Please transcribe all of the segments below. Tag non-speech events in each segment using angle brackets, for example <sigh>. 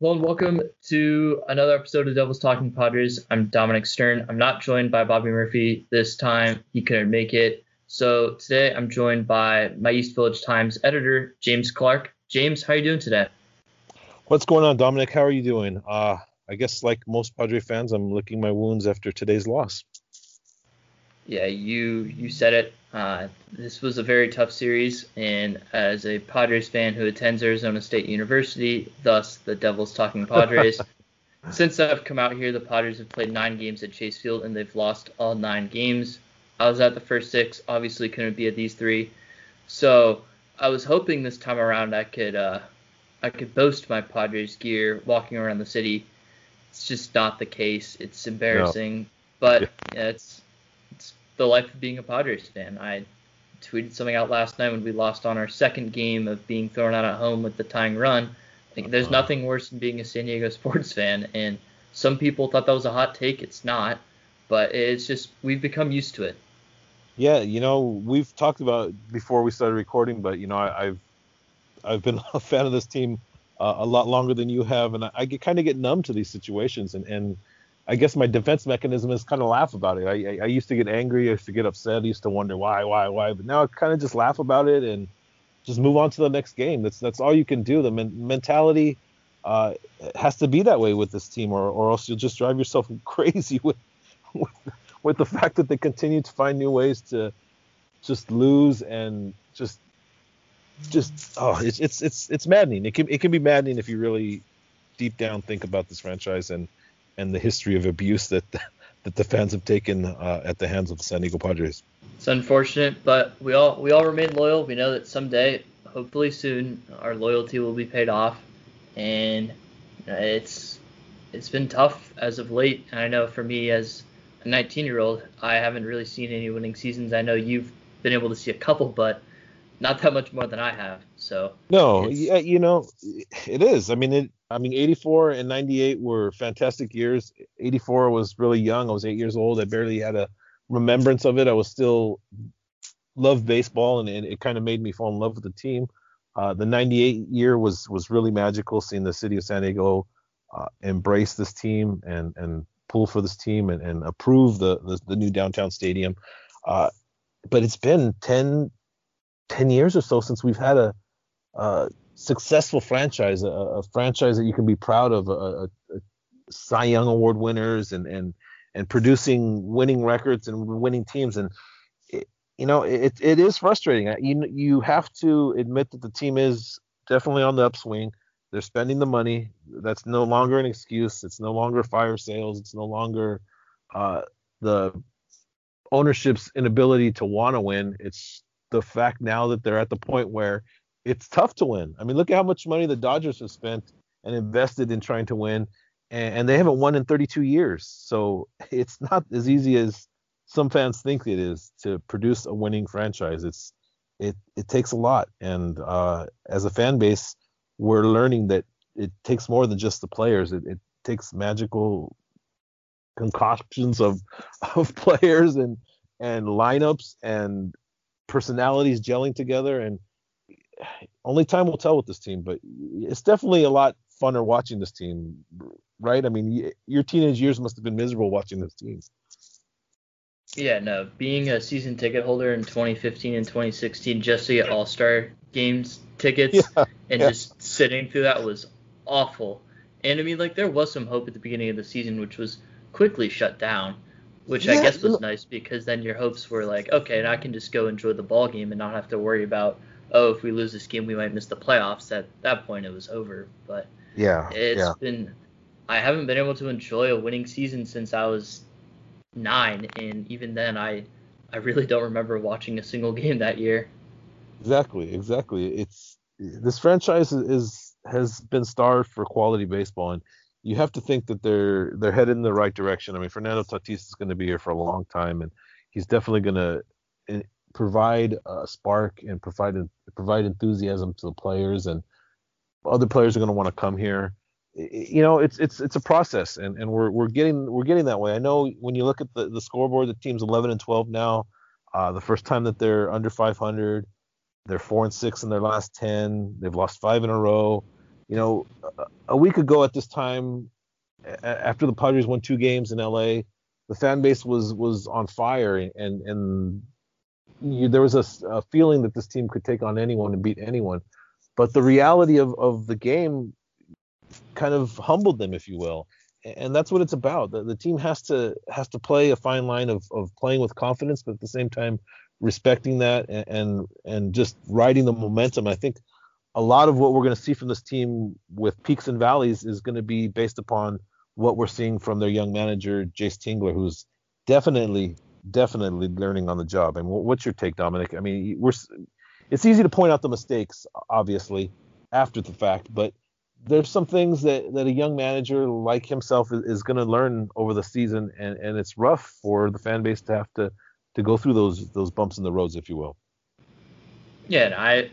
Well, and welcome to another episode of Devils Talking Padres. I'm Dominic Stern. I'm not joined by Bobby Murphy this time. He couldn't make it. So today I'm joined by my East Village Times editor, James Clark. James, how are you doing today? What's going on, Dominic? How are you doing? Uh, I guess like most Padre fans, I'm licking my wounds after today's loss. Yeah, you you said it. Uh, this was a very tough series, and as a Padres fan who attends Arizona State University, thus the Devils talking <laughs> Padres. Since I've come out here, the Padres have played nine games at Chase Field, and they've lost all nine games. I was at the first six, obviously couldn't be at these three, so I was hoping this time around I could uh, I could boast my Padres gear walking around the city. It's just not the case. It's embarrassing, no. but yeah, it's the life of being a Padres fan. I tweeted something out last night when we lost on our second game of being thrown out at home with the tying run. Like, there's uh-huh. nothing worse than being a San Diego sports fan, and some people thought that was a hot take. It's not, but it's just we've become used to it. Yeah, you know, we've talked about before we started recording, but you know, I, have I've been <laughs> a fan of this team uh, a lot longer than you have, and I, I kind of get numb to these situations, and and I guess my defense mechanism is kind of laugh about it. I, I, I used to get angry, I used to get upset, I used to wonder why, why, why, but now I kind of just laugh about it and just move on to the next game. That's that's all you can do. The men- mentality uh, has to be that way with this team, or or else you'll just drive yourself <laughs> crazy with with, with the fact that they continue to find new ways to just lose and just just oh it's it's it's it's maddening. It can it can be maddening if you really deep down think about this franchise and and the history of abuse that <laughs> that the fans have taken uh, at the hands of the San Diego Padres. It's unfortunate, but we all we all remain loyal. We know that someday, hopefully soon, our loyalty will be paid off, and it's it's been tough as of late. And I know for me as a 19 year old, I haven't really seen any winning seasons. I know you've been able to see a couple, but not that much more than I have. So no, yeah, you know, it is. I mean, it. I mean, 84 and 98 were fantastic years. 84 was really young. I was eight years old. I barely had a remembrance of it. I was still loved baseball, and, and it kind of made me fall in love with the team. Uh, the 98 year was was really magical, seeing the city of San Diego uh, embrace this team and and pull for this team and, and approve the, the, the new downtown stadium. Uh, but it's been 10 10 years or so since we've had a, a successful franchise, a, a, franchise that you can be proud of, a, a, Cy Young Award winners and, and, and producing winning records and winning teams. And, it, you know, it, it is frustrating. You, you have to admit that the team is definitely on the upswing. They're spending the money. That's no longer an excuse. It's no longer fire sales. It's no longer uh, the ownership's inability to want to win. It's the fact now that they're at the point where it's tough to win. I mean, look at how much money the Dodgers have spent and invested in trying to win, and, and, they haven't won in 32 years. So <laughs> it's not as easy as some fans think it is to produce a winning franchise. It's it it takes a lot, and uh, as a fan base, we're learning that it takes more than just the players. It, it takes magical concoctions of <laughs> of players and and lineups and personalities gelling together and only time will tell with this team but it's definitely a lot funner watching this team right? I mean your teenage years must have been miserable watching this team yeah no being a season ticket holder in 2015 and 2016 just to get all-star games tickets yeah, and yeah. just sitting through that was awful. And i mean like there was some hope at the beginning of the season which was quickly shut down which yeah, I guess was nice because then your hopes were like, okay, and I can just go enjoy the ball game and not have to worry about, oh, if we lose this game, we might miss the playoffs. At that point, it was over. But yeah, it's yeah. been, I haven't been able to enjoy a winning season since I was nine, and even then, I, I really don't remember watching a single <laughs> game that year. Exactly, exactly. It's this franchise is has been starved for quality baseball, and you have to think that they're they're headed in the right direction. I mean, Fernando Tatis is going to be here for a long time, and he's definitely going to provide a spark and provide provide enthusiasm to the players, and other players are going to want to come here. You know, it's it's it's a process, and, and we're we're getting we're getting that way. I know when you look at the, the scoreboard, the team's 11 and 12 now. Uh, the first time that they're under 500, they're four and six in their last 10. They've lost five in a row you know, a week ago at this time, after the Padres won two games in LA, the fan base was was on fire, and and you, there was a, a, feeling that this team could take on anyone and beat anyone. But the reality of, of the game kind of humbled them, if you will. And that's what it's about. The, the team has to has to play a fine line of, of playing with confidence, but at the same time respecting that and, and, and just riding the momentum. I think a lot of what we're going to see from this team with peaks and valleys is going to be based upon what we're seeing from their young manager Jayce Tingler, who's definitely definitely learning on the job. And what's your take, Dominic? I mean, we're it's easy to point out the mistakes, obviously, after the fact, but there's some things that, that a young manager like himself is, is going to learn over the season, and, and it's rough for the fan base to have to to go through those those bumps in the roads, if you will. Yeah, and I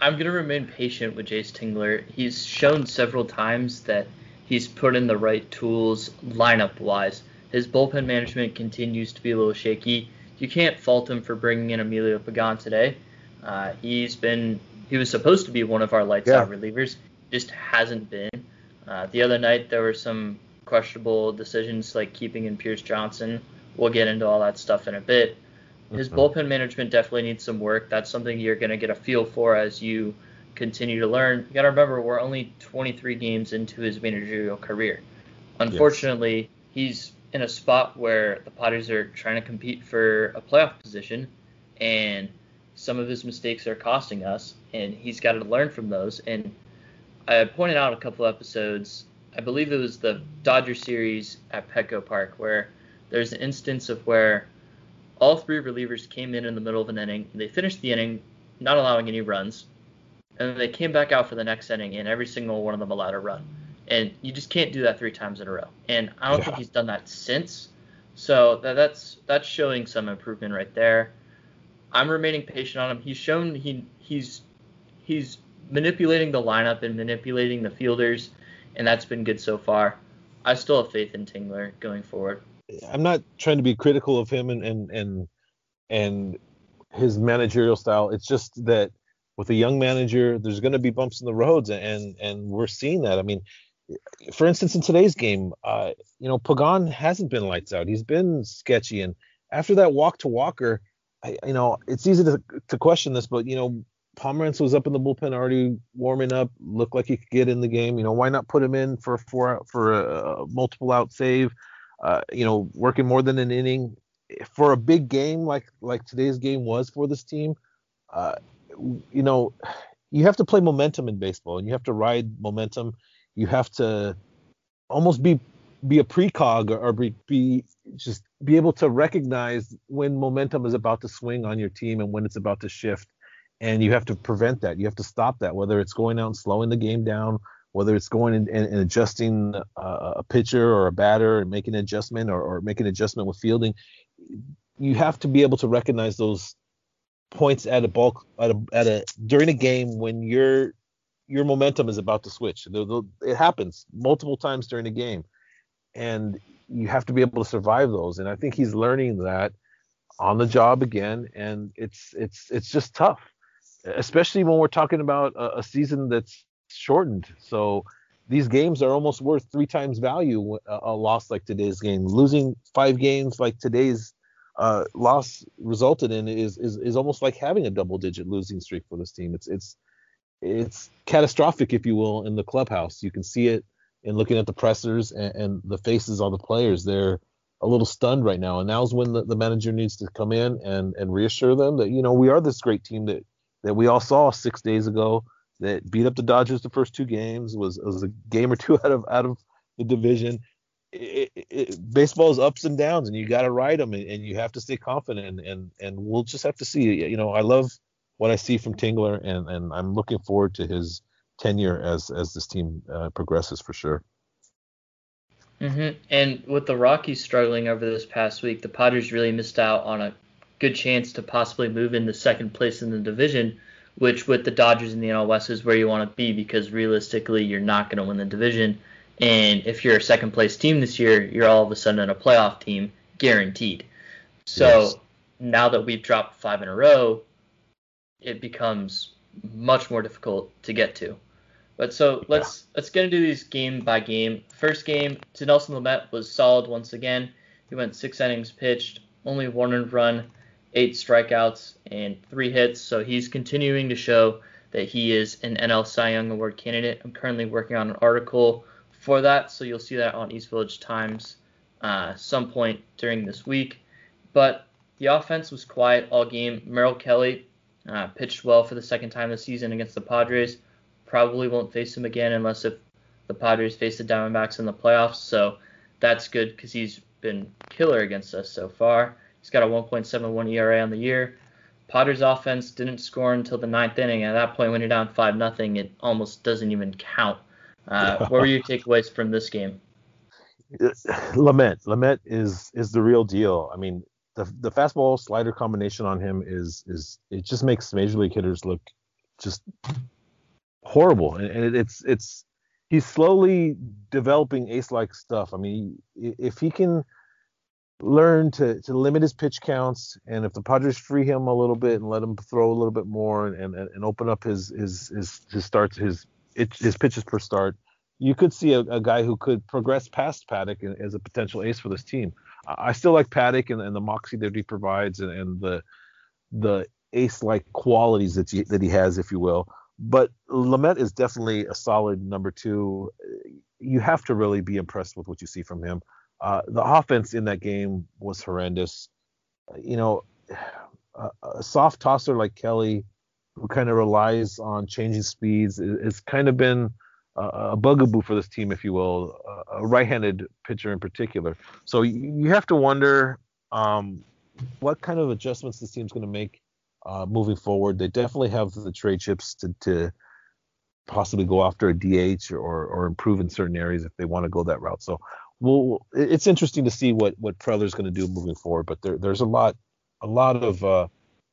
I'm going to remain patient with Jayce Tingler. He's shown several times that he's put in the right tools lineup wise. His bullpen management continues to be a little shaky. You can't fault him for bringing in Emilio Pagan today. Uh, he's been he was supposed to be one of our lights yeah. out relievers, just hasn't been. Uh, the other night there were some questionable decisions like keeping in Pierce Johnson. We'll get into all that stuff in a bit. His mm-hmm. bullpen management definitely needs some work. That's something you're going to get a feel for as you continue to learn. You got to remember, we're only 23 games into his managerial career. Unfortunately, yes. he's in a spot where the Padres are trying to compete for a playoff position, and some of his mistakes are costing us, and he's got to learn from those. And I pointed out a couple episodes. I believe it was the Dodger series at Petco Park, where there's an instance of where all three relievers came in in the middle of an inning. They finished the inning, not allowing any runs and they came back out for the next inning, and every single one of them allowed a run. And you just can't do that three times in a row. And I don't yeah. think he's done that since. So that, that's that's showing some improvement right there. I'm remaining patient on him. He's shown he he's he's manipulating the lineup and manipulating the fielders, and that's been good so far. I still have faith in Tingler going forward. I'm not trying to be critical of him and and and, and his managerial style. It's just that with a young manager, there's going to be bumps in the roads, and and we're seeing that. I mean, for instance, in today's game, uh, you know, Pagan hasn't been lights out. He's been sketchy, and after that walk to Walker, I, you know, it's easy to to question this, but you know, Pomeranz was up in the bullpen already warming up, looked like he could get in the game. You know, why not put him in for for for a, a multiple out save? Uh, you know, working more than an inning for a big game like like today's game was for this team. Uh, you know, you have to play momentum in baseball, and you have to ride momentum. You have to almost be be a precog or, be, be just be able to recognize when momentum is about to swing on your team and when it's about to shift. And you have to prevent that. You have to stop that whether it's going out and slowing the game down whether it's going and, and adjusting uh, a pitcher or a batter and making an adjustment or, or making an adjustment with fielding. You have to be able to recognize those points at a bulk at a, at a during a game when your your momentum is about to switch. It happens multiple times during a game, and you have to be able to survive those. And I think he's learning that on the job again, and it's it's it's just tough, especially when we're talking about a, a season that's shortened. So these games are almost worth three times value a, a loss like today's game. Losing five games like today's uh, loss resulted in is, is is almost like having a double digit losing streak for this team. It's it's it's catastrophic, if you will, in the clubhouse. You can see it in looking at the pressers and, and the faces on the players. They're a little stunned right now, and now's when the, the manager needs to come in and and reassure them that you know we are this great team that that we all saw six days ago that beat up the Dodgers the first two games was was a game or two <laughs> out of out of the division it, it, baseball is ups and downs, and you got to ride them, and, and, you have to stay confident, and, and and we'll just have to see. You know, I love what I see from Tingler, and and I'm looking forward to his tenure as as this team uh, progresses for sure. Mm-hmm. And with the Rockies struggling over this past week, the Padres really missed out on a good chance to possibly move into second place in the division, which with the Dodgers in the NL West is where you want to be because realistically you're not going to win the division. And if you're a second place team this year, you're all of a sudden a playoff team, guaranteed. So yes. now that we've dropped five in a row, it becomes much more difficult to get to. But so let's yeah. let's get into these game by game. First game, Dinelson Lamet was solid once again. He went six innings pitched, only one earned run, eight strikeouts, and three hits. So he's continuing to show that he is an NL Cy Young Award candidate. I'm currently working on an article for that, so you'll see that on East Village Times uh, some point during this week. But the offense was quiet all game. Merrill Kelly uh, pitched well for the second time this season against the Padres. Probably won't face him again unless if the Padres face the Diamondbacks in the playoffs. So that's good because he's been killer against us so far. He's got a 1.71 ERA on the year. Padres offense didn't score until the ninth inning. At that point, when you're down five nothing, it almost doesn't even count. Uh, what were your <laughs> takeaways from this game? Lamet, Lamet is is the real deal. I mean, the the fastball slider combination on him is is it just makes major league hitters look just horrible, and, and it's it's he's slowly developing ace like stuff. I mean, if he can learn to, to limit his pitch counts, and if the Padres free him a little bit and let him throw a little bit more and, and, and open up his his his, his starts his his pitches per start, you could see a, a guy who could progress past Paddack as a potential ace for this team. I still like Paddack and, and the moxie that he provides and, and the the ace-like qualities that he, that he has, if you will. But Lamet is definitely a solid number two. You have to really be impressed with what you see from him. Uh, the offense in that game was horrendous. You know, a, a soft tosser like Kelly, who kind of relies on changing speeds, it's kind of been a, bugaboo for this team, if you will, a, right-handed pitcher in particular. So you, you have to wonder um, what kind of adjustments this team's going to make uh, moving forward. They definitely have the trade chips to, to possibly go after a DH or, or improve in certain areas if they want to go that route. So well, it's interesting to see what what Preller's going to do moving forward. But there, there's a lot, a lot of uh,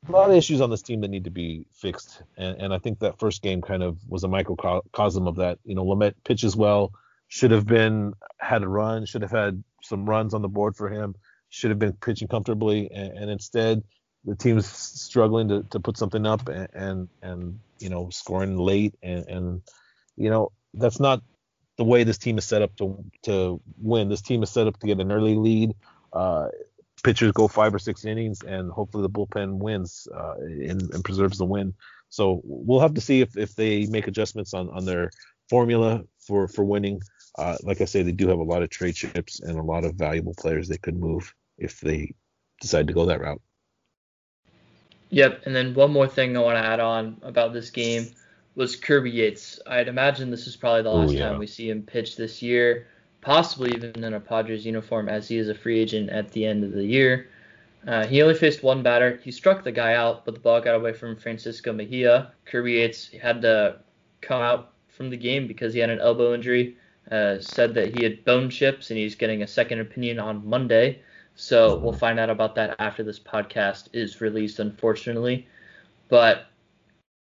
a lot of issues on this team that need to be fixed. And, and I think that first game kind of was a microcosm of that. You know, Lamet pitches well, should have been had a run, should have had some runs on the board for him, should have been pitching comfortably, and, and instead the team's struggling to, to put something up and, and, and you know scoring late and and you know that's not the way this team is set up to to win. This team is set up to get an early lead. Uh, pitchers go five or six innings, and hopefully the bullpen wins uh, and, and, preserves the win. So we'll have to see if, if they make adjustments on, on their formula for for winning. Uh, like I say, they do have a lot of trade chips and a lot of valuable players they could move if they decide to go that route. Yep, and then one more thing I want to add on about this game was Kirby Yates. I'd imagine this is probably the last Ooh, yeah. time we see him pitch this year, possibly even in a Padres uniform, as he is a free agent at the end of the year. Uh, he only faced one batter. He struck the guy out, but the ball got away from Francisco Mejia. Kirby Yates had to come out from the game because he had an elbow injury. Uh, said that he had bone chips and he's getting a second opinion on Monday. So we'll find out about that after this podcast is released, unfortunately. But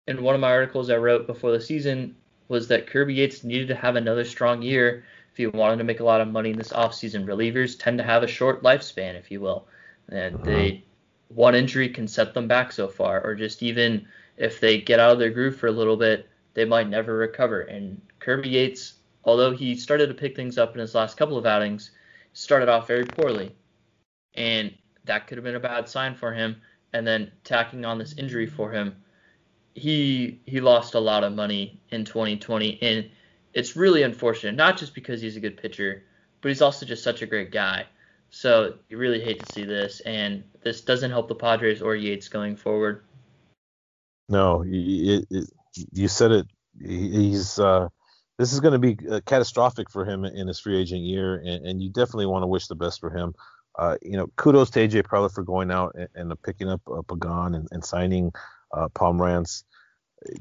in one of my articles I wrote before the season was that Kirby Yates needed to have another strong year if you wanted to make a lot of money in this offseason. Relievers tend to have a short lifespan, if you will, and they uh-huh. one injury can set them back so far, or just even if they get out of their groove for a little bit, they might never recover. And Kirby Yates, although he started to pick things up in his last couple of outings, started off very poorly, and that could have been a bad sign for him. And then tacking on this injury for him he he lost a lot of money in 2020, and it's really unfortunate. Not just because he's a good pitcher, but he's also just such a great guy. So you really hate to see this, and this doesn't help the Padres or Yates going forward. No, it, it, you said it. He's uh, this is going to be uh, catastrophic for him in his free agent year, and, and you definitely want to wish the best for him. Uh, you know, kudos to AJ Preller for going out and, and picking up uh, Pagan and, and signing uh,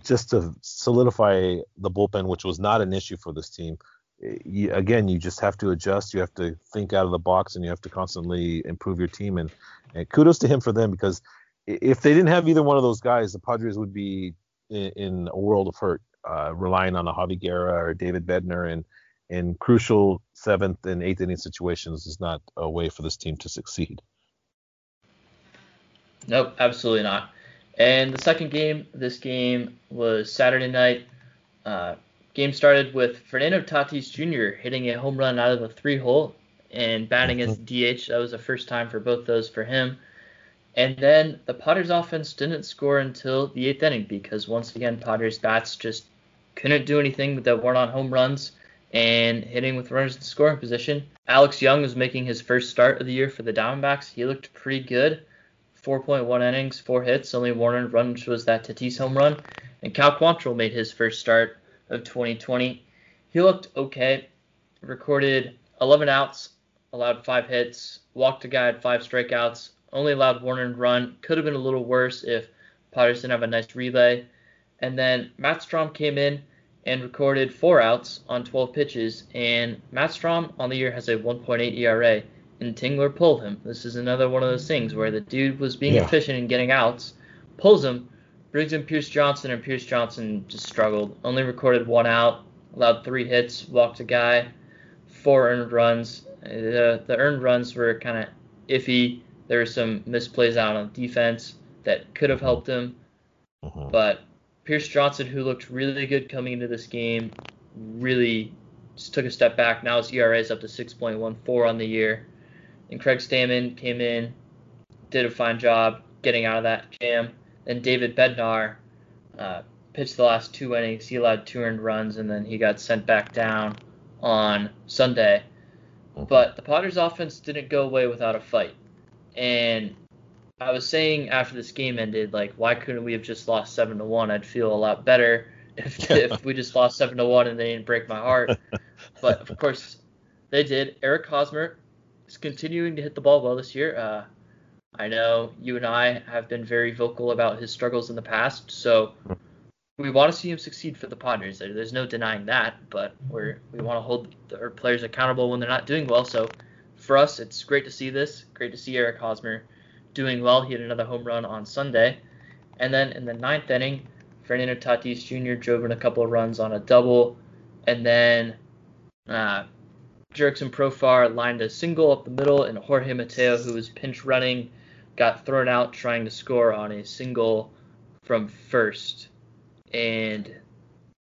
just to solidify the bullpen, which was not an issue for this team. You, again, you just have to adjust. You have to think out of the box, and you have to constantly improve your team. And, and kudos to him for them because if they didn't have either one of those guys, the Padres would be in, in a world of hurt, uh, relying on a Javi Guerra or David Bednar, and in crucial seventh and eighth inning situations is not a way for this team to succeed. Nope, absolutely not. And the second game, this game was Saturday night. Uh, Game started with Fernando Tatis Jr. hitting a home run out of the three hole and batting as DH. That was the first time for both those for him. And then the Padres offense didn't score until the eighth inning because once again Padres bats just couldn't do anything that weren't on home runs and hitting with runners in scoring position. Alex Young was making his first start of the year for the Diamondbacks. He looked pretty good. 4.1 innings, four hits, only one run, which was that Tatis home run. And Cal Quantrill made his first start of 2020. He looked okay. Recorded 11 outs, allowed five hits, walked a guy, had five strikeouts, only allowed one run. Could have been a little worse if Padres didn't have a nice relay. And then Matt Strahm came in and recorded four outs on 12 pitches. And Matt Strahm on the year has a 1.8 ERA. And Tingler pulled him. This is another one of those things where the dude was being yeah. efficient in getting outs, pulls him, brings in Pierce Johnson, and Pierce Johnson just struggled. Only recorded one out, allowed three hits, walked a guy, four earned runs. The, the earned runs were kind of iffy. There were some misplays out on defense that could have helped him. Uh-huh. But Pierce Johnson, who looked really good coming into this game, really just took a step back. Now his ERA is up to 6.14 on the year. And Craig Stammen came in, did a fine job getting out of that jam. Then David Bednar uh, pitched the last two innings. He allowed two earned runs, and then he got sent back down on Sunday. But the Padres' offense didn't go away without a fight. And I was saying after this game ended, like, why couldn't we have just lost seven to one? I'd feel a lot better <laughs> if, if we just lost seven to one and they didn't break my heart. <laughs> but of course, they did. Eric Hosmer is continuing to hit the ball well this year. Uh, I know you and I have been very vocal about his struggles in the past, so we want to see him succeed for the Padres. There's no denying that, but we're we want to hold our players accountable when they're not doing well. So for us, it's great to see this. Great to see Eric Hosmer doing well. He had another home run on Sunday, and then in the ninth inning, Fernando Tatis Jr. drove in a couple of runs on a double, and then uh, Jurickson Profar lined a single up the middle, and Jorge Mateo, who was pinch running, got thrown out trying to score on a single from first. And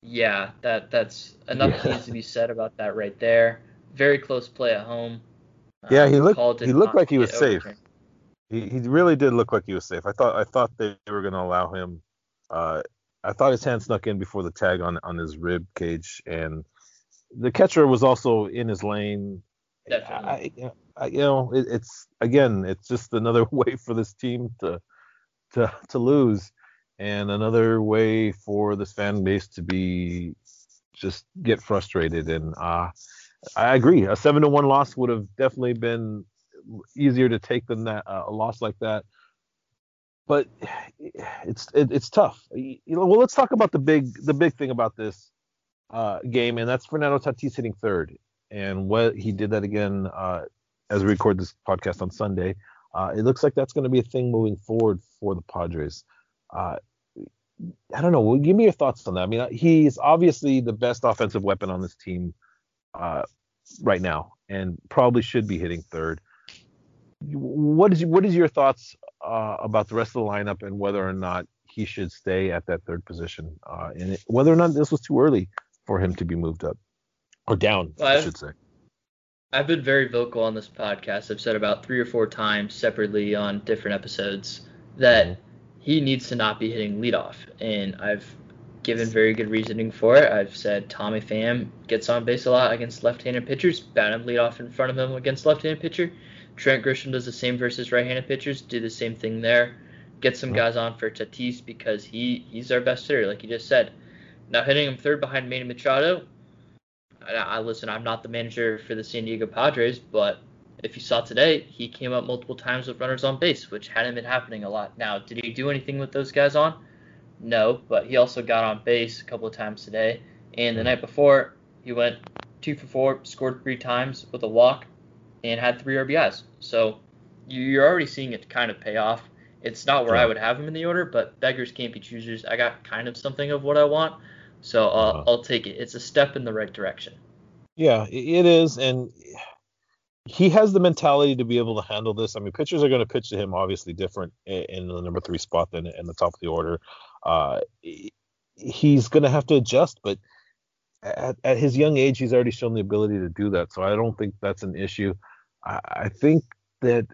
yeah, that that's enough yeah. needs to be said about that right there. Very close play at home. Yeah, he um, looked he looked like he was safe. He he really did look like he was safe. I thought I thought they were going to allow him. Uh, I thought his hand snuck in before the tag on on his rib cage, and the catcher was also in his lane. Definitely. I, I, you know, it, it's again, it's just another <laughs> way for this team to to to lose, and another way for this fan base to be just get frustrated. And uh, I agree, a seven to one loss would have definitely been easier to take than that uh, a loss like that. But <sighs> it's it, it's tough. You know, well, let's talk about the big the big thing about this uh, game, and that's Fernando Tatis hitting third. And what he did that again uh, as we record this podcast on Sunday. Uh, it looks like that's going to be a thing moving forward for the Padres. Uh, I don't know. Give me your thoughts on that. I mean, he's obviously the best offensive weapon on this team uh, right now, and probably should be hitting third. What is what is your thoughts uh, about the rest of the lineup and whether or not he should stay at that third position, uh, and whether or not this was too early for him to be moved up or down, well, I should say. I've been very vocal on this podcast. I've said about three or four times separately on different episodes that mm-hmm. he needs to not be hitting leadoff, and I've given very good reasoning for it. I've said Tommy Pham gets on base a lot against left-handed pitchers, bat him leadoff in front of him against left-handed pitcher. Trent Grisham does the same versus right-handed pitchers. Do the same thing there. Get some mm-hmm. guys on for Tatis because he he's our best hitter, like you just said. Now hitting him third behind Manny Machado. I, I listen. I'm not the manager for the San Diego Padres, but if you saw today, he came up multiple times with runners on base, which hadn't been happening a lot. Now, did he do anything with those guys on? No, but he also got on base a couple of times today. And the night before, he went two for four, scored three times with a walk, and had three RBIs. So you're already seeing it kind of pay off. It's not where I would have him in the order, but beggars can't be choosers. I got kind of something of what I want. So uh, uh-huh. I'll take it. It's a step in the right direction. Yeah, it is, and he has the mentality to be able to handle this. I mean, pitchers are going to pitch to him obviously different in the number three spot than in the top of the order. Uh, he's going to have to adjust, but at, at his young age, he's already shown the ability to do that. So I don't think that's an issue. I, I think that,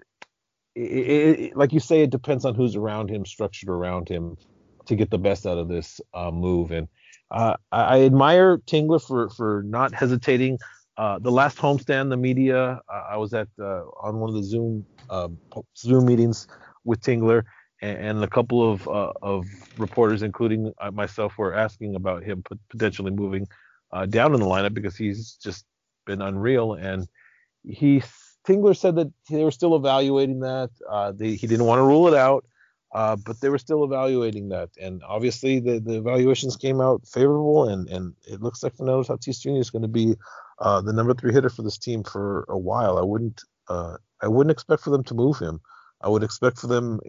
it, it, like you say, it depends on who's around him, structured around him, to get the best out of this uh, move. And uh, I, I, admire Tingler for for not hesitating. Uh, the last homestand, the media, uh, I was at uh, on one of the Zoom um, Zoom meetings with Tingler, and, and a couple of uh, of reporters, including myself, were asking about him potentially moving down in the lineup because he's just been unreal. And he Tingler said that they were still evaluating that. They, he didn't want to rule it out. Uh, but they were still evaluating that, and obviously the, the evaluations came out favorable, and, and it looks like Fernando Tatis Jr. is going to be uh, the number three hitter for this team for a while. I wouldn't uh, I wouldn't expect for them to move him. I would expect for them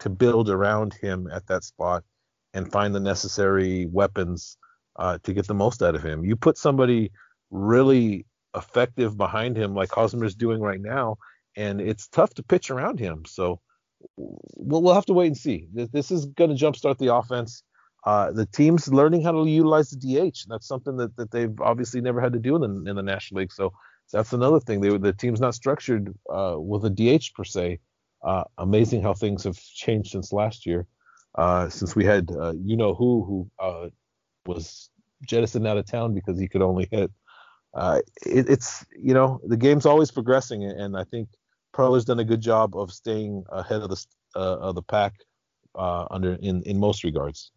to build around him at that spot and find the necessary weapons uh, to get the most out of him. You put somebody really effective behind him like Hosmer is doing right now, and it's tough to pitch around him. So we'll, we'll have to wait and see. This, this is going to jumpstart the offense. Uh, the team's learning how to utilize the DH. That's something that, that they've obviously never had to do in the, in the National League. So that's another thing. They, the team's not structured uh, with a DH per se. Uh, amazing how things have changed since last year. Uh, since we had uh, you know who who uh, was jettisoned out of town because he could only hit. It, it's you know the game's always progressing, and I think Preller's done a good job of staying ahead of the uh, of the pack uh, under in in most regards.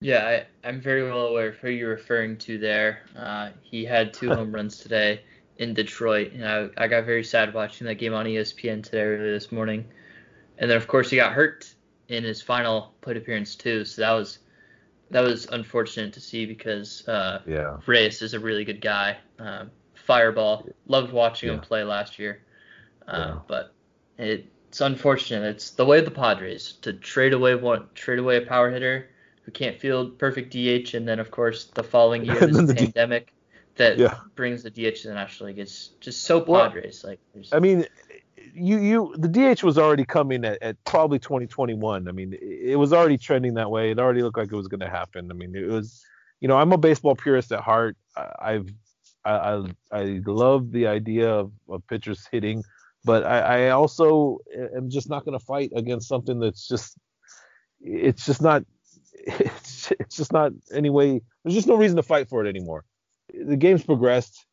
Yeah, I, am very well aware of who you're referring to there. Uh, he had two <laughs> home runs today in Detroit, and I, I got very sad watching that game on ESPN today early this morning. And then of course he got hurt in his final plate appearance too, so that was that was unfortunate to see because uh, yeah. Reyes is a really good guy. Um, fireball. Loved watching yeah. him play last year. Uh, yeah. But it, it's unfortunate. It's the way of the Padres to trade away one, trade away a power hitter who can't field perfect DH, and then of course the following <laughs> year there's a pandemic D- that yeah. brings the DH to the National League. It's just so Padres. Well, like, I mean, you you the DH was already coming at, at probably 2021. I mean, it was already trending that way. It already looked like it was going to happen. I mean, it was, you know, I'm a baseball purist at heart. I've I, I, love the idea of, of pitchers hitting, but I, I also am just not going to fight against something that's just it's just not <laughs> it's, it's just not any way there's just no reason to fight for it anymore. The game's progressed.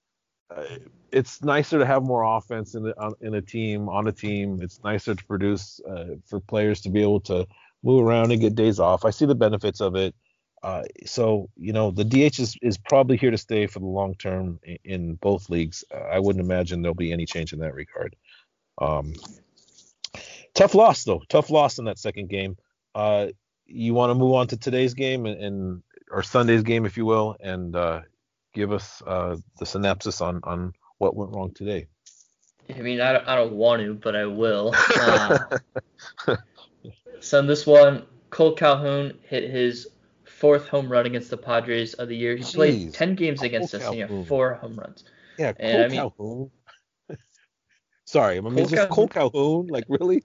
Uh, it's nicer to have more offense in a, in a team on a team. It's nicer to produce uh, for players to be able to move around and get days off. I see the benefits of it. Uh, so you know the DH is, is probably here to stay for the long term in, in both leagues. Uh, I wouldn't imagine there'll be any change in that regard. Um, tough loss though, tough loss in that second game. Uh, you want to move on to today's game and, and or Sunday's game, if you will, and uh, give us uh, the synopsis on on what went wrong today. I mean, I don't, I don't want to, but I will. <laughs> so in this one, Cole Calhoun hit his fourth home run against the Padres of the year. He Jeez. played 10 games against us and he had four home runs. Yeah, and Cole I mean, Calhoun. <laughs> Sorry, I mean, Cole just Cole Calhoun. Like, really?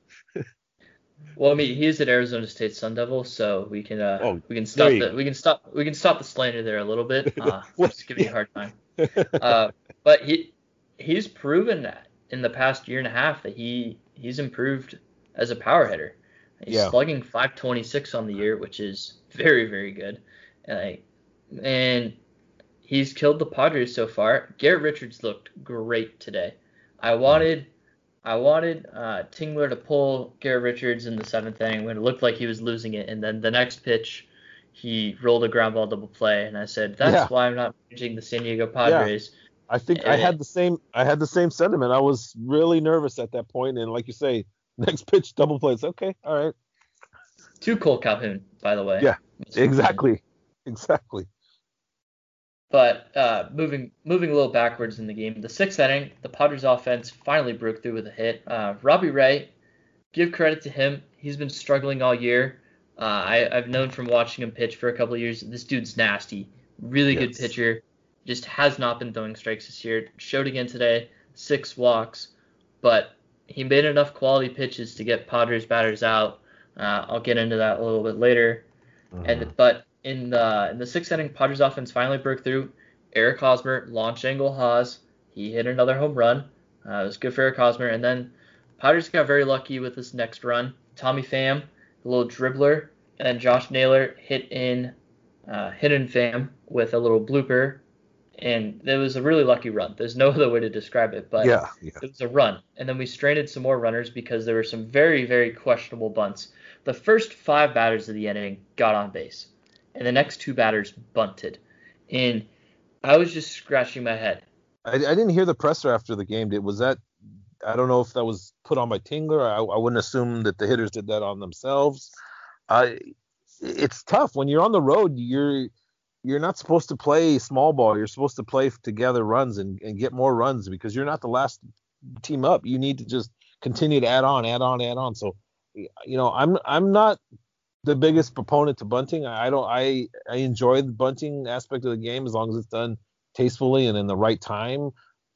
well, I mean, he's an Arizona State Sun Devil, so we can uh, oh, we can stop the we can stop we can stop the slander there a little bit. <laughs> Uh, just give you a hard time. <laughs> Uh, but he he's proven that in the past year and a half that he he's improved as a power hitter. He's yeah. slugging 526 on the year, which is very, very good. And, and he's killed the Padres so far. Garrett Richards looked great today. I wanted I wanted uh, Tingler to pull Garrett Richards in the seventh inning when it looked like he was losing it, and then the next pitch he rolled a ground ball double play, and I said that's yeah. why I'm not managing the San Diego Padres. Yeah. I think and I had the same I had the same sentiment. I was really nervous at that point, and like you say, <laughs> next pitch double play. It's okay, all right. To Cole Calhoun, by the way. Yeah, <laughs> exactly, exactly. But uh, moving moving a little backwards in the game, the sixth inning, the Padres offense finally broke through with a hit. Uh, Robbie Ray, give credit to him. He's been struggling all year. Uh, I, have known from watching him pitch for a couple of years. This dude's nasty. Really yes. good pitcher. Just has not been throwing strikes this year. Showed again today. Six walks, but he made enough quality pitches to get Padres batters out. Uh, I'll get into that a little bit later. Mm-hmm. And but in the in the sixth inning, Padres offense finally broke through. Eric Hosmer launch angle Haas. He hit another home run. Uh, it was good for Eric Hosmer. And then Padres got very lucky with this next run. Tommy Pham, a little dribbler, and then Josh Naylor hit in uh, hidden Pham with a little blooper. And it was a really lucky run. There's no <laughs> other way to describe it, but yeah, yeah. it was a run. And then we stranded some more runners because there were some very, very questionable bunts. The first five batters of the inning got on base, and the next two batters bunted. And I was just scratching my head. I, I didn't hear the presser after the game. Did was that? I don't know if that was put on by Tingler. I, I wouldn't assume that the hitters did that on themselves. I, it's tough when you're on the road. You're you're not supposed to play small ball. You're supposed to play together runs and, and get more runs because you're not the last team up. You need to just continue to add on, add on, add on. So, you know, I'm I'm not the biggest proponent to bunting. I don't I I enjoy the bunting aspect of the game as long as it's done tastefully and in the right time.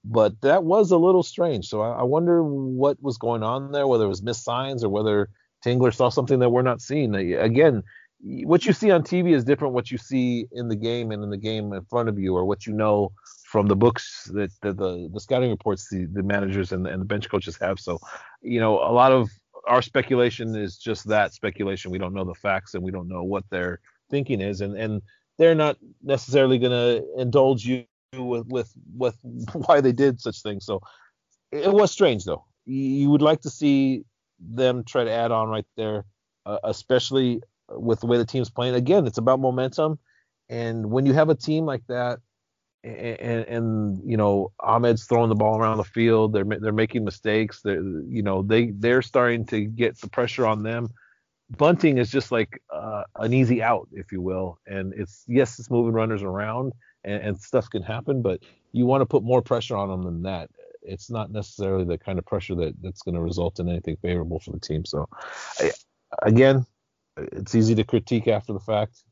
But that was a little strange. So I, I wonder what was going on there, whether it was missed signs or whether Tingler saw something that we're not seeing. Again, what you see on TV is different what you see in the game and in the game in front of you, or what you know from the books that, that the the scouting reports the, the managers and the, and the bench coaches have. So, you know, a lot of our speculation is just that speculation. We don't know the facts and we don't know what their thinking is, and and they're not necessarily going to indulge you with with with <laughs> why they did such things. So it was strange though. You would like to see them try to add on right there, uh, especially with the way the team's playing. Again, it's about momentum, and when you have a team like that, and, and, you know Ahmed's throwing the ball around the field, they're they're making mistakes. They're you know they they're starting to get the pressure on them. Bunting is just like uh, an easy out, if you will, and it's yes, it's moving runners around, and, and stuff can happen, but you want to put more pressure on them than that. It's not necessarily the kind of pressure that that's going to result in anything favorable for the team. So, I, again, it's easy to critique after the fact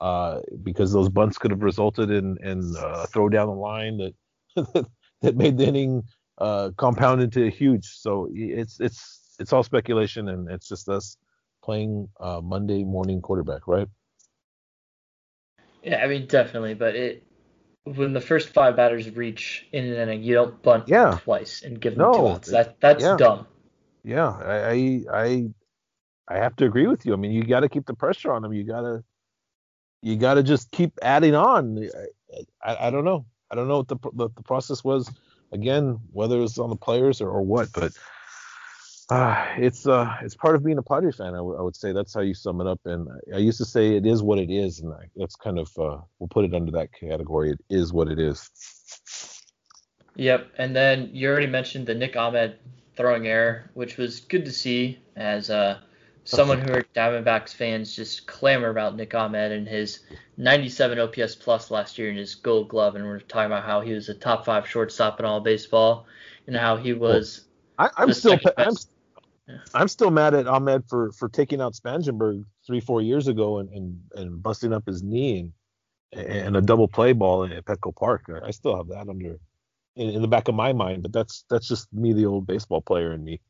uh, because those bunts could have resulted in in uh, throw down the line that <laughs> that made the inning uh, compound into huge. So it's it's it's all speculation and it's just us playing uh, Monday morning quarterback, right? Yeah, I mean definitely, but it when the first five batters reach in an inning, you don't bunt yeah. twice and give them no, two outs. That that's yeah. dumb. Yeah, I I I have to agree with you. I mean, you got to keep the pressure on them. You gotta you gotta just keep adding on. I, I, I don't know. I don't know what the, the, the process was. Again, whether it was on the players or, or what, but uh, it's uh it's part of being a Padre fan. I, w- I would say that's how you sum it up. And I used to say it is what it is, and I, that's kind of uh, we'll put it under that category. It is what it is. Yep. And then you already mentioned the Nick Ahmed throwing error, which was good to see as uh someone who are Diamondbacks fans just clamor about Nick Ahmed and his 97 OPS plus last year and his Gold Glove, and we're talking about how he was a top five shortstop in all baseball, and how he was. Well, I, am still I'm, yeah. <laughs> I'm still mad at Ahmed for for taking out Spangenberg three four years ago and and, and busting up his knee and and a double play ball at Petco Park. I still have that under in, in the back of my mind, but that's that's just me, the old baseball player in me.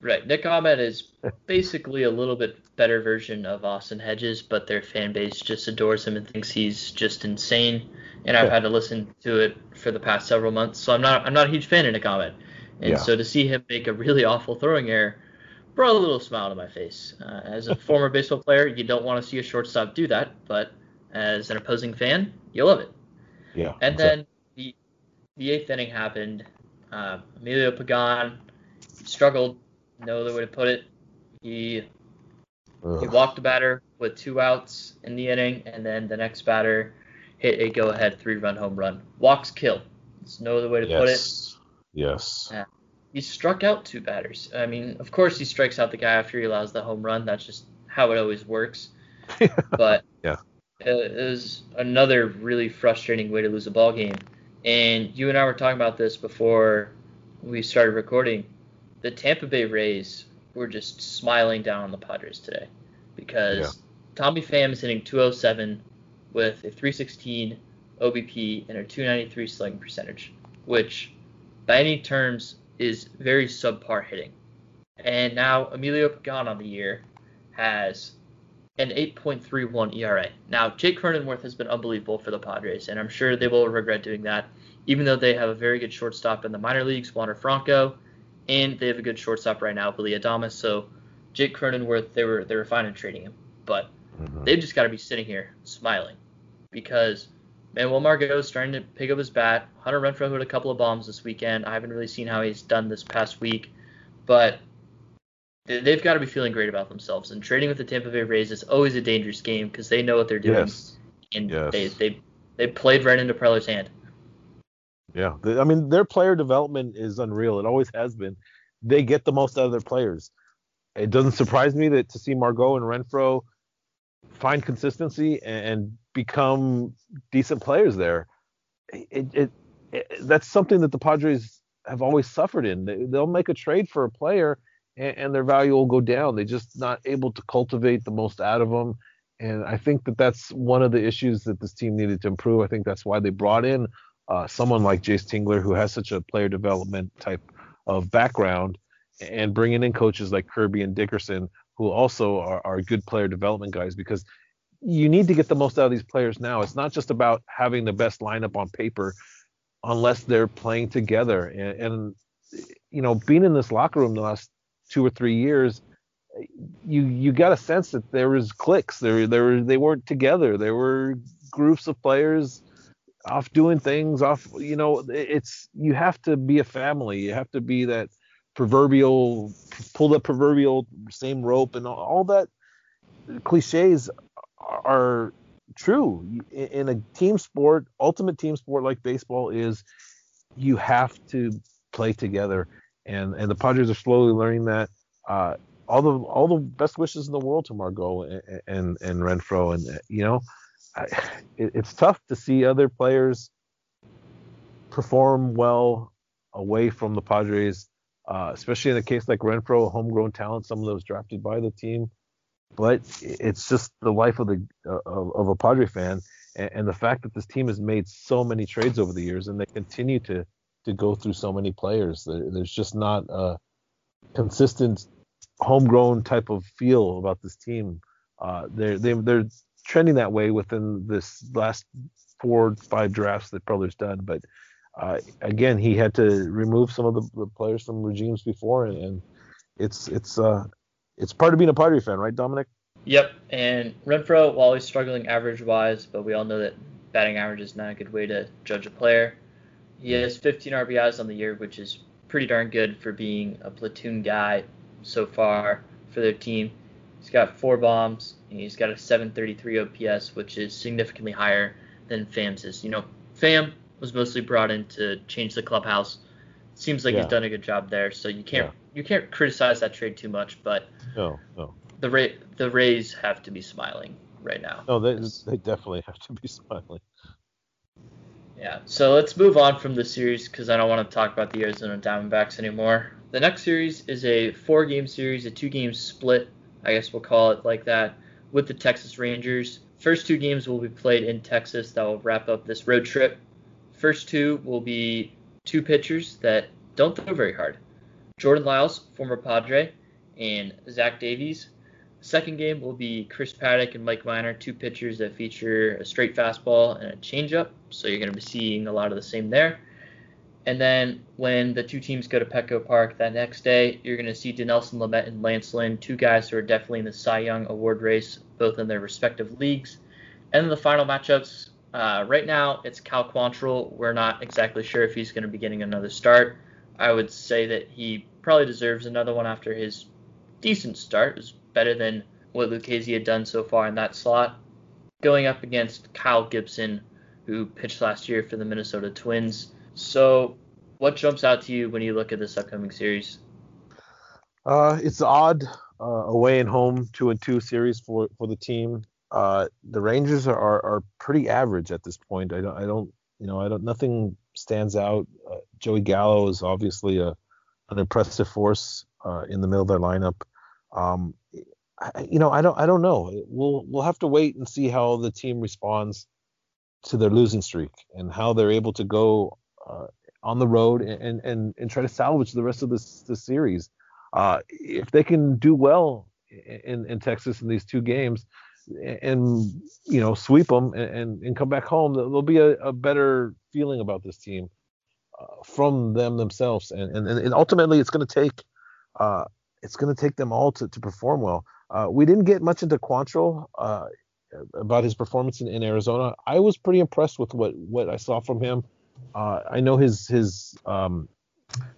Right. Nick Ahmed is basically a little bit better version of Austin Hedges, but their fan base just adores him and thinks he's just insane. And I've had to listen to it for the past several months, so I'm not I'm not a huge fan of Nick Ahmed. And yeah. so to see him make a really awful throwing error brought a little smile to my face. Uh, as a former baseball player, you don't want to see a shortstop do that, but as an opposing fan, you love it. Yeah. And exactly. then the the eighth inning happened. Uh, Emilio Pagan struggled no other way to put it. He Ugh. he walked the batter with two outs in the inning, and then the next batter hit a go-ahead three-run home run. Walks kill. There's no other way to yes. put it. Yes. Yeah. He struck out two batters. I mean, of course he strikes out the guy after he allows the home run. That's just how it always works. <laughs> but yeah, it was another really frustrating way to lose a ball game. And you and I were talking about this before we started recording the Tampa Bay Rays were just smiling down on the Padres today because yeah. Tommy Pham is hitting 207 with a 316 OBP and a 293 slugging percentage, which by any terms is very subpar hitting. And now Emilio Pagan on the year has an 8.31 ERA. Now, Jake Cronenworth has been unbelievable for the Padres, and I'm sure they will regret doing that, even though they have a very good shortstop in the minor leagues, Wander Franco, and they have a good shortstop right now, Willy Adames. So Jake Cronenworth, they were they were fine in trading him, but mm-hmm. they've just got to be sitting here smiling because Manuel Margot is starting to pick up his bat. Hunter Renfroe hit a couple of bombs this weekend. I haven't really seen how he's done this past week, but they've got to be feeling great about themselves. And trading with the Tampa Bay Rays is always a dangerous game because they know what they're doing, yes. and yes. they they they played right into Preller's hand. Yeah, I mean their player development is unreal. It always has been. They get the most out of their players. It doesn't surprise me that to see Margot and Renfroe find consistency and become decent players there. It, it, it, that's something that the Padres have always suffered in. They, will make a trade for a player and, and, their value will go down. They're just not able to cultivate the most out of them. And I think that that's one of the issues that this team needed to improve. I think that's why they brought in uh, someone like Jayce Tingler, who has such a player development type of background, and bringing in coaches like Kirby and Dickerson, who also are, are good player development guys, because you need to get the most out of these players now. It's not just about having the best lineup on paper, unless they're playing together. And, and you know, being in this locker room the last two or three years, you you got a sense that there was clicks. There there they weren't together. There were groups of players off doing things off you know it's you have to be a family. You have to be that proverbial pull the proverbial same rope and all, that cliches are true. In a team sport ultimate team sport like baseball is you have to play together. And and the Padres are slowly learning that. Uh, all the all the best wishes in the world to Margot and and, and Renfroe and you know It, it's tough to see other players perform well away from the Padres, uh, especially in a case like Renfroe, homegrown talent, some of those drafted by the team. But it's just the life of the uh, of, of, a Padre fan, and, and, the fact that this team has made so many trades over the years, and they continue to to go through so many players. There's just not a consistent homegrown type of feel about this team. Uh, they're they, they're trending that way within this last four five drafts that Preller's done. But uh, again, he had to remove some of the, the players from regimes before, and, and, it's it's uh it's part of being a Padre fan, right, Dominic? Yep. And Renfroe, while he's struggling average wise, but we all know that batting average is not a good way to judge a player. He has 15 RBIs on the year, which is pretty darn good for being a platoon guy so far for their team. He's got four bombs. he's got a 733 OPS, which is significantly higher than Pham's You know, Pham was mostly brought in to change the clubhouse. Seems like yeah. he's done a good job there, so you can't yeah. you can't criticize that trade too much. But no, no. The Ray, the Rays have to be smiling right now. No, they they definitely have to be <laughs> smiling. Yeah, so let's move on from the series because I don't want to talk about the Arizona Diamondbacks anymore. The next series is a four-game series, a two-game split I guess we'll call it like that, with the Texas Rangers. First two games will be played in Texas that will wrap up this road trip. First two will be two pitchers that don't throw very hard. Jordan Lyles, former Padre, and Zach Davies. Second game will be Chris Paddack and Mike Minor, two pitchers that feature a straight fastball and a changeup. So you're going to be seeing a lot of the same there. And then when the two teams go to Petco Park that next day, you're going to see Dinelson Lamet and Lance Lynn, two guys who are definitely in the Cy Young Award race, both in their respective leagues. And the final matchups, uh, right now it's Cal Quantrill. We're not exactly sure if he's going to be getting another start. I would say that he probably deserves another one after his decent start. It was better than what Lucchesi had done so far in that slot. Going up against Kyle Gibson, who pitched last year for the Minnesota Twins. So, what jumps out to you when you look at this upcoming series? Uh, it's odd uh, away and home two and two series for for the team. Uh, the Rangers are, are pretty average at this point. I don't I don't you know I don't nothing stands out. Uh, Joey Gallo is obviously a an impressive force uh, in the middle of their lineup. Um, I, you know I don't I don't know. We'll we'll have to wait and see how the team responds to their losing streak and how they're able to go uh, on the road and, and and try to salvage the rest of this, this series. Uh, if they can do well in, in Texas in these two games, and you know sweep them and, and, come back home, there'll be a, a better feeling about this team uh, from them themselves, and and, and ultimately it's going to take uh, it's going to take them all to, to perform well. Uh, we didn't get much into Quantrill uh, about his performance in, in, Arizona. I was pretty impressed with what what I saw from him. Uh, I know his his um,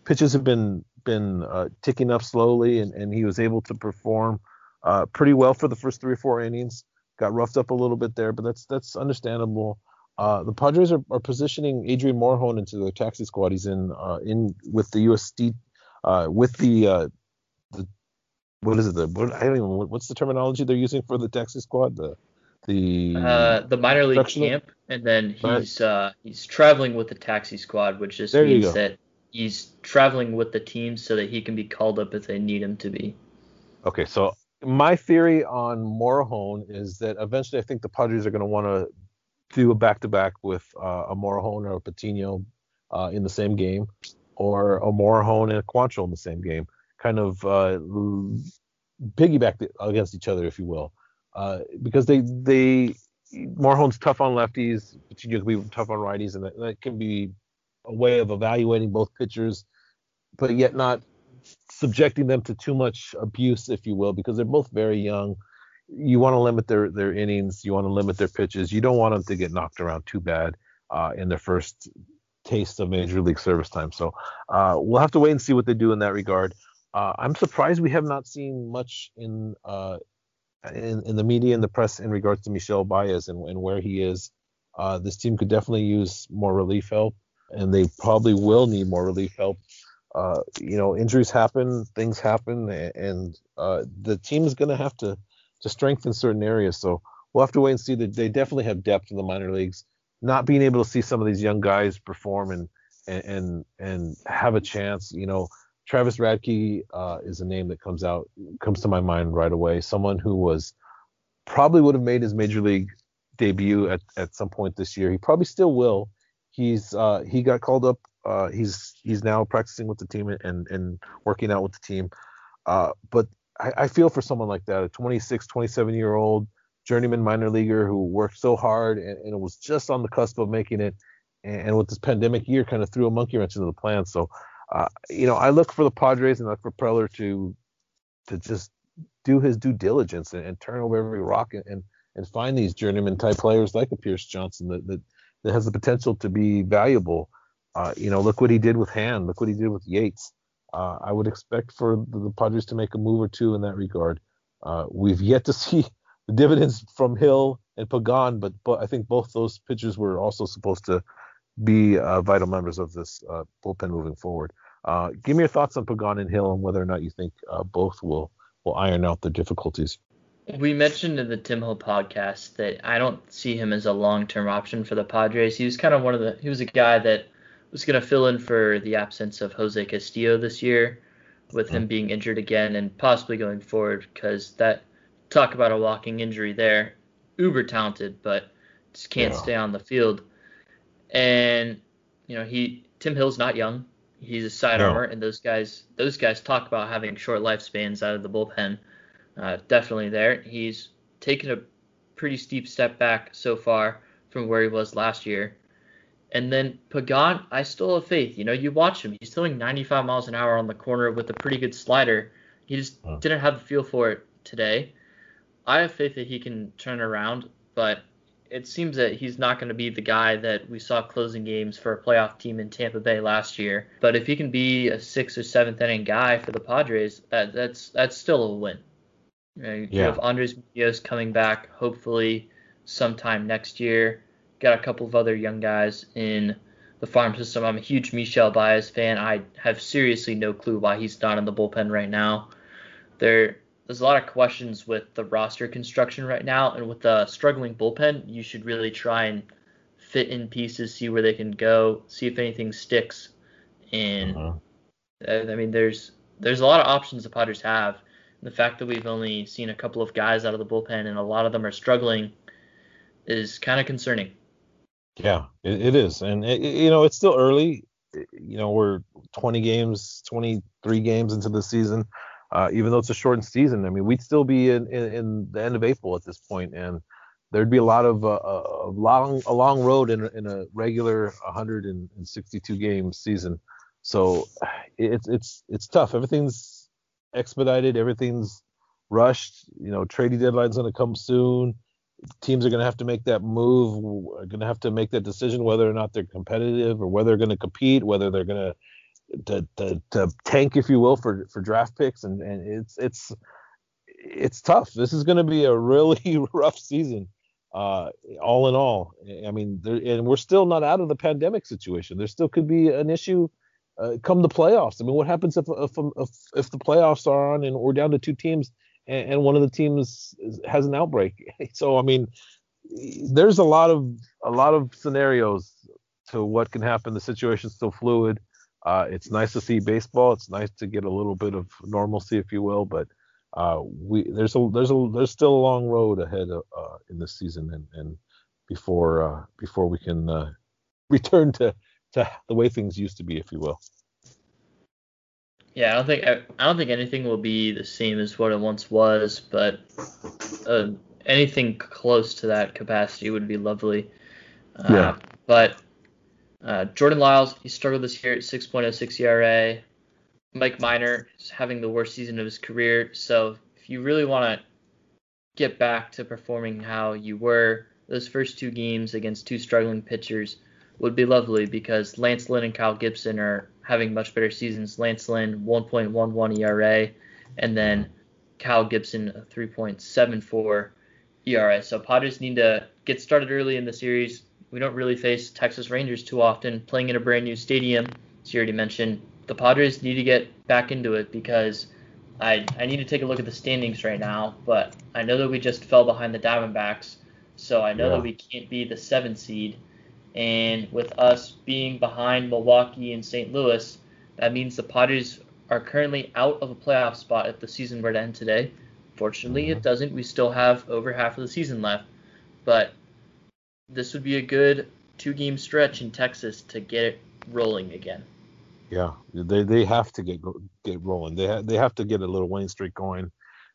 pitches have been been uh, ticking up slowly, and, and he was able to perform uh, pretty well for the first three or four innings. Got roughed up a little bit there, but that's that's understandable. Uh, the Padres are, are, positioning Adrian Morejon into their taxi squad. He's in uh, in with the USD uh, with the uh, the what is it? The what, I don't even what's the terminology they're using for the taxi squad? The the uh, the minor league camp, and then he's uh, he's traveling with the taxi squad, which just there means that he's traveling with the team so that he can be called up if they need him to be. Okay, so my theory on Morejon is that eventually I think the Padres are going to want to do a back-to-back with uh, a Morejon or a Patino uh, in the same game, or a Morejon and a Quantrill in the same game, kind of uh, piggyback against each other, if you will, uh, because they they Morejon's tough on lefties, Patino can be tough on righties, and that, that can be a way of evaluating both pitchers, but yet not subjecting them to too much abuse, if you will, because they're both very young. You want to limit their their innings. You want to limit their pitches. You don't want them to get knocked around too bad uh, in their first taste of major league service time. So uh, we'll have to wait and see what they do in that regard. Uh, I'm surprised we have not seen much in uh, in, in the media and the press in regards to Michel Baez and, and where he is. Uh, this team could definitely use more relief help, and they probably will need more relief help uh, you know, injuries happen, things happen, and uh, the team is going to have to to strengthen certain areas. So we'll have to wait and see. That they definitely have depth in the minor leagues. Not being able to see some of these young guys perform and and and have a chance, you know, Travis Radke uh, is a name that comes out comes to my mind right away. Someone who was probably would have made his major league debut at, at some point this year. He probably still will. He's uh, he got called up uh, he's he's now practicing with the team and and working out with the team. Uh, but I, I, feel for someone like that, a 26, 27 year old journeyman minor leaguer who worked so hard and, and was just on the cusp of making it, and, and, with this pandemic year, kind of threw a monkey wrench into the plan. So, uh, you know, I look for the Padres and look for Preller to to just do his due diligence and, and turn over every rock and, and and find these journeyman type players like a Pierce Johnson that that, that has the potential to be valuable uh, you know, look what he did with Hand. Look what he did with Yates. Uh, I would expect for the, the, Padres to make a move or two in that regard. Uh, we've yet to <laughs> see the dividends from Hill and Pagan, but, but I think both those pitchers were also supposed to be uh, vital members of this uh, bullpen moving forward. Uh, give me your thoughts on Pagan and Hill and whether or not you think both will will iron out the difficulties. We mentioned in the Tim Hill podcast that I don't see him as a long-term option for the Padres. He was kind of one of the he was a guy that was going to fill in for the absence of Jose Castillo this year, with him being injured again and possibly going forward because that talk about a walking injury there, uber talented, but just can't yeah. stay on the field. And you know he Tim Hill's not young. He's a sidearmer, no. and those guys those guys talk about having short lifespans out of the bullpen. Uh, definitely there. He's taken a pretty steep step back so far from where he was last year. And then Pagan, I still have faith. You know, you watch him; he's throwing 95 miles an hour on the corner with a pretty good slider. He just didn't have the feel for it today. I have faith that he can turn around, but it seems that he's not going to be the guy that we saw closing games for a playoff team in Tampa Bay last year. But if he can be a sixth or seventh inning guy for the Padres, that, that's that's still a win. You, know, you yeah. have Andres Munoz coming back hopefully sometime next year. Got a couple of other young guys in the farm system. I'm a huge Michel Baez fan. I have seriously no clue why he's not in the bullpen right now. There, there's a lot of questions with the roster construction right now, and with the struggling bullpen, you should really try and fit in pieces, see where they can go, see if anything sticks. And uh-huh. I mean, there's there's a lot of options the Padres have. And the fact that we've only seen a couple of guys out of the bullpen and a lot of them are struggling is kind of concerning. Yeah, it, it is, and it, you know it's still early. You know we're 20 games, 23 games into the season. Uh, even though it's a shortened season. I mean, we'd still be in, in, in the end of April at this point, and there'd be a lot of uh, a long a long road in, in a regular 162 game season. So it's it's it's tough. Everything's expedited. Everything's rushed. You know, trading deadline's going to come soon. Teams are going to have to make that move. Are going to have to make that decision whether or not they're competitive or whether they're going to compete, whether they're going to to, to, to tank, if you will, for for draft picks, and and it's it's it's tough. This is going to be a really <laughs> rough season, uh, all in all. I mean, there, and we're still not out of the pandemic situation. There still could be an issue uh, come the playoffs. I mean, what happens if if if, if the playoffs are on and we're down to two teams and, and one of the teams has an outbreak? <laughs> so I mean, there's a lot of a lot of scenarios to what can happen. The situation's still fluid. Uh, it's nice to see baseball. It's nice to get a little bit of normalcy, if you will. But uh, we there's a there's a there's still a long road ahead of, uh, in this season, and, and before uh, before we can uh, <laughs> return to to the way things used to be, if you will. Yeah, I don't think I, I don't think anything will be the same as what it once was, but uh, anything close to that capacity would be lovely. yeah. But uh, Jordan Lyles, he struggled this year at 6.06 ERA. Mike Minor is having the worst season of his career. So if you really want to get back to performing how you were, those first two games against two struggling pitchers would be lovely because Lance Lynn and Kyle Gibson are having much better seasons. Lance Lynn 1.11 ERA, and then Kyle Gibson 3.74 ERA. So Padres need to get started early in the series, we don't really face Texas Rangers too often playing in a brand new stadium. As you already mentioned, the Padres need to get back into it because I, I need to take a look at the standings right now, but I know that we just fell behind the Diamondbacks, so I know yeah. that we can't be the seven seed. And with us being behind Milwaukee and St. Louis, that means the Padres are currently out of a playoff spot if the season were to end today. Fortunately, mm-hmm. it doesn't. We still have over half of the season left. But this would be a good two game stretch in Texas to get it rolling again. Yeah, they they have to get get rolling. They ha- they have to get a little winning streak going.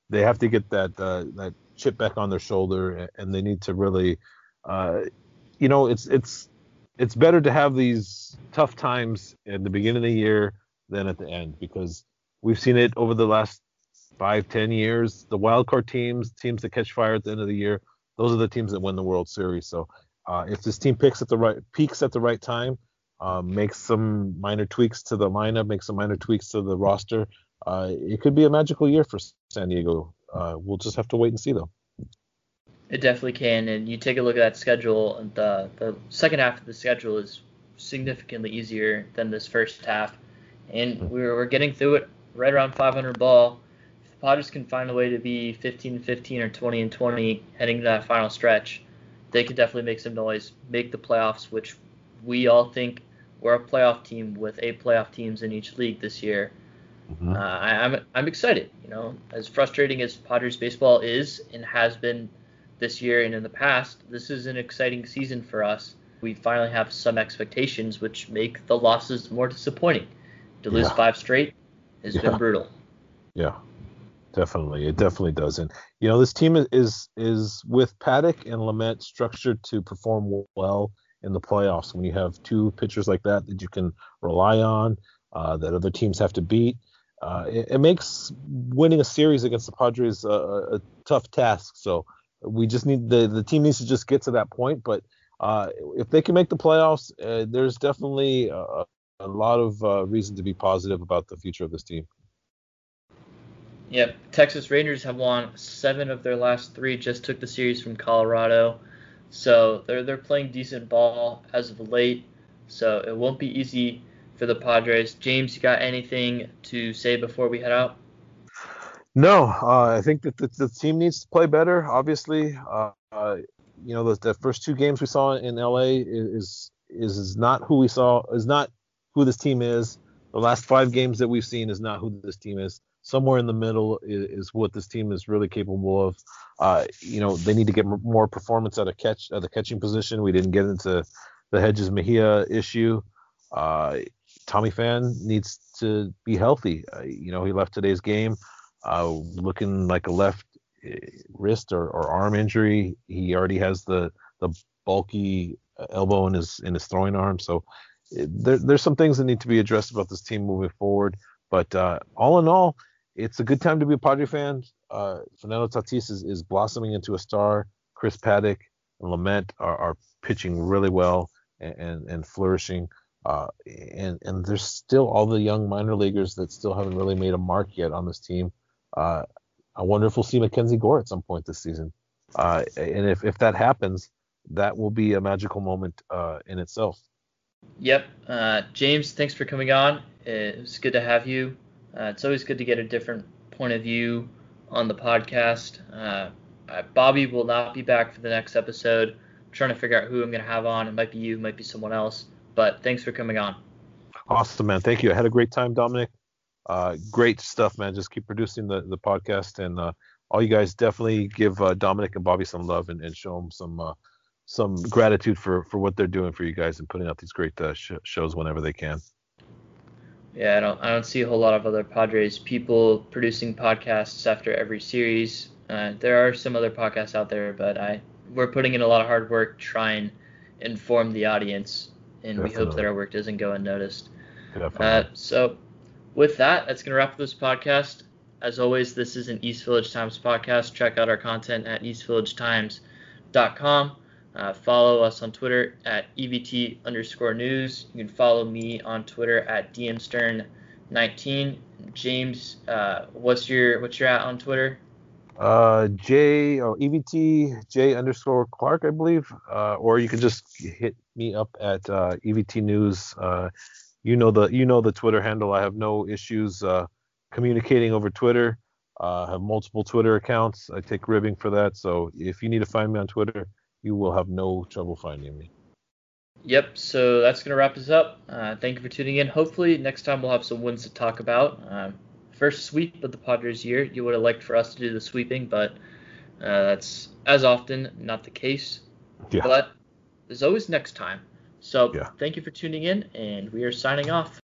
They have to get that uh, that chip back on their shoulder, and they need to really, uh, you know, it's it's it's better to have these tough times at the beginning of the year than at the end because we've seen it over the last five ten years. The wild card teams, teams that catch fire at the end of the year, those are the teams that win the World Series. So uh, if this team picks at the right peaks at the right time, uh, makes some minor tweaks to the lineup, makes some minor tweaks to the roster, uh, it could be a magical year for San Diego. Uh, we'll just have to wait and see though. It definitely can, and you take a look at that schedule, and the the second half of the schedule is significantly easier than this first half, and we're we're getting through it right around 500 ball. If the Padres can find a way to be 15 15 or 20 and 20 heading to that final stretch, they could definitely make some noise, make the playoffs, which we all think we're a playoff team with eight playoff teams in each league this year. Mm-hmm. Uh, I, am I'm, I'm excited. You know, as frustrating as Padres baseball is and has been this year and in the past, this is an exciting season for us. We finally have some expectations, which make the losses more disappointing. To lose yeah. five straight has yeah. been brutal. Yeah, Definitely, it definitely does. And you know, this team is is with Paddack and Lamet structured to perform well in the playoffs. When you have two pitchers like that that you can rely on, uh, that other teams have to beat, uh, it, it, makes winning a series against the Padres a, a, tough task. So we just need the the team needs to just get to that point. But uh, if they can make the playoffs, uh, there's definitely a, a lot of uh, reason to be positive about the future of this team. Yep, Texas Rangers have won seven of their last three. Just took the series from Colorado, so they're they're playing decent ball as of late. So it won't be easy for the Padres. James, you got anything to say before we head out? No, uh, I think that the, the, team needs to play better. Obviously, uh, uh, you know the, the, first two games we saw in LA is, is is not who we saw is not who this team is. The last five games that we've seen is not who this team is somewhere in the middle is, is what this team is really capable of. Uh, you know, they need to get more performance out of catch at the catching position. We didn't get into the Hedges Mejia issue. Uh, Tommy Pham needs to be healthy. Uh, you know, he left today's game uh, looking like a left eh, wrist or, or arm injury. He already has the the bulky elbow in his in his throwing arm. So there, there's some things that need to be addressed about this team moving forward. But uh, all in all, it's a good time to be a Padre fan. Uh, Fernando Tatis is, is blossoming into a star. Chris Paddack and Lamet are, are pitching really well and, and, and flourishing. Uh, and and there's still all the young minor leaguers that still haven't really made a mark yet on this team. Uh, I wonder if we'll see MacKenzie Gore at some point this season. Uh, and if, if that happens, that will be a magical moment uh, in itself. Yep. Uh, James, thanks for coming on. It was good to have you. Uh, it's always good to get a different point of view on the podcast. Bobby will not be back for the next episode. I'm trying to figure out who I'm going to have on. It might be you, it might be someone else. But thanks for coming on. Awesome, man. Thank you. I had a great time, Dominic. Uh, great stuff, man. Just keep producing the, the podcast, and uh, all you guys definitely give uh, Dominic and Bobby some love and, and show them some uh, some gratitude for for what they're doing for you guys and putting out these great uh, sh- shows whenever they can. Yeah, I don't I don't see a whole lot of other Padres people producing podcasts after every series. Uh, there are some other podcasts out there, but I we're putting in a lot of hard work trying to inform the audience and Definitely. we hope that our work doesn't go unnoticed. Uh, so, with that, that's going to wrap up this podcast. As always, this is an East Village Times podcast. Check out our content at eastvillagetimes.com. Uh, follow us on Twitter at EVT underscore news. You can follow me on Twitter at DMStern19. James, uh, what's your what's your at on Twitter? Uh, J or EVT J underscore Clark, I believe. Uh, or you can just hit me up at uh, EVT News. Uh, you know the you know the Twitter handle. I have no issues uh, communicating over Twitter. Uh, I have multiple Twitter accounts. I take ribbing for that. So if you need to find me on Twitter, you will have no trouble finding me. Yep. So that's gonna wrap us up. Uh, thank you for tuning in. Hopefully next time we'll have some wins to talk about. Um, first sweep of the Padres year. You would have liked for us to do the sweeping, but uh, that's as often not the case. Yeah. But there's always next time. So yeah. thank you for tuning in, and we are signing off.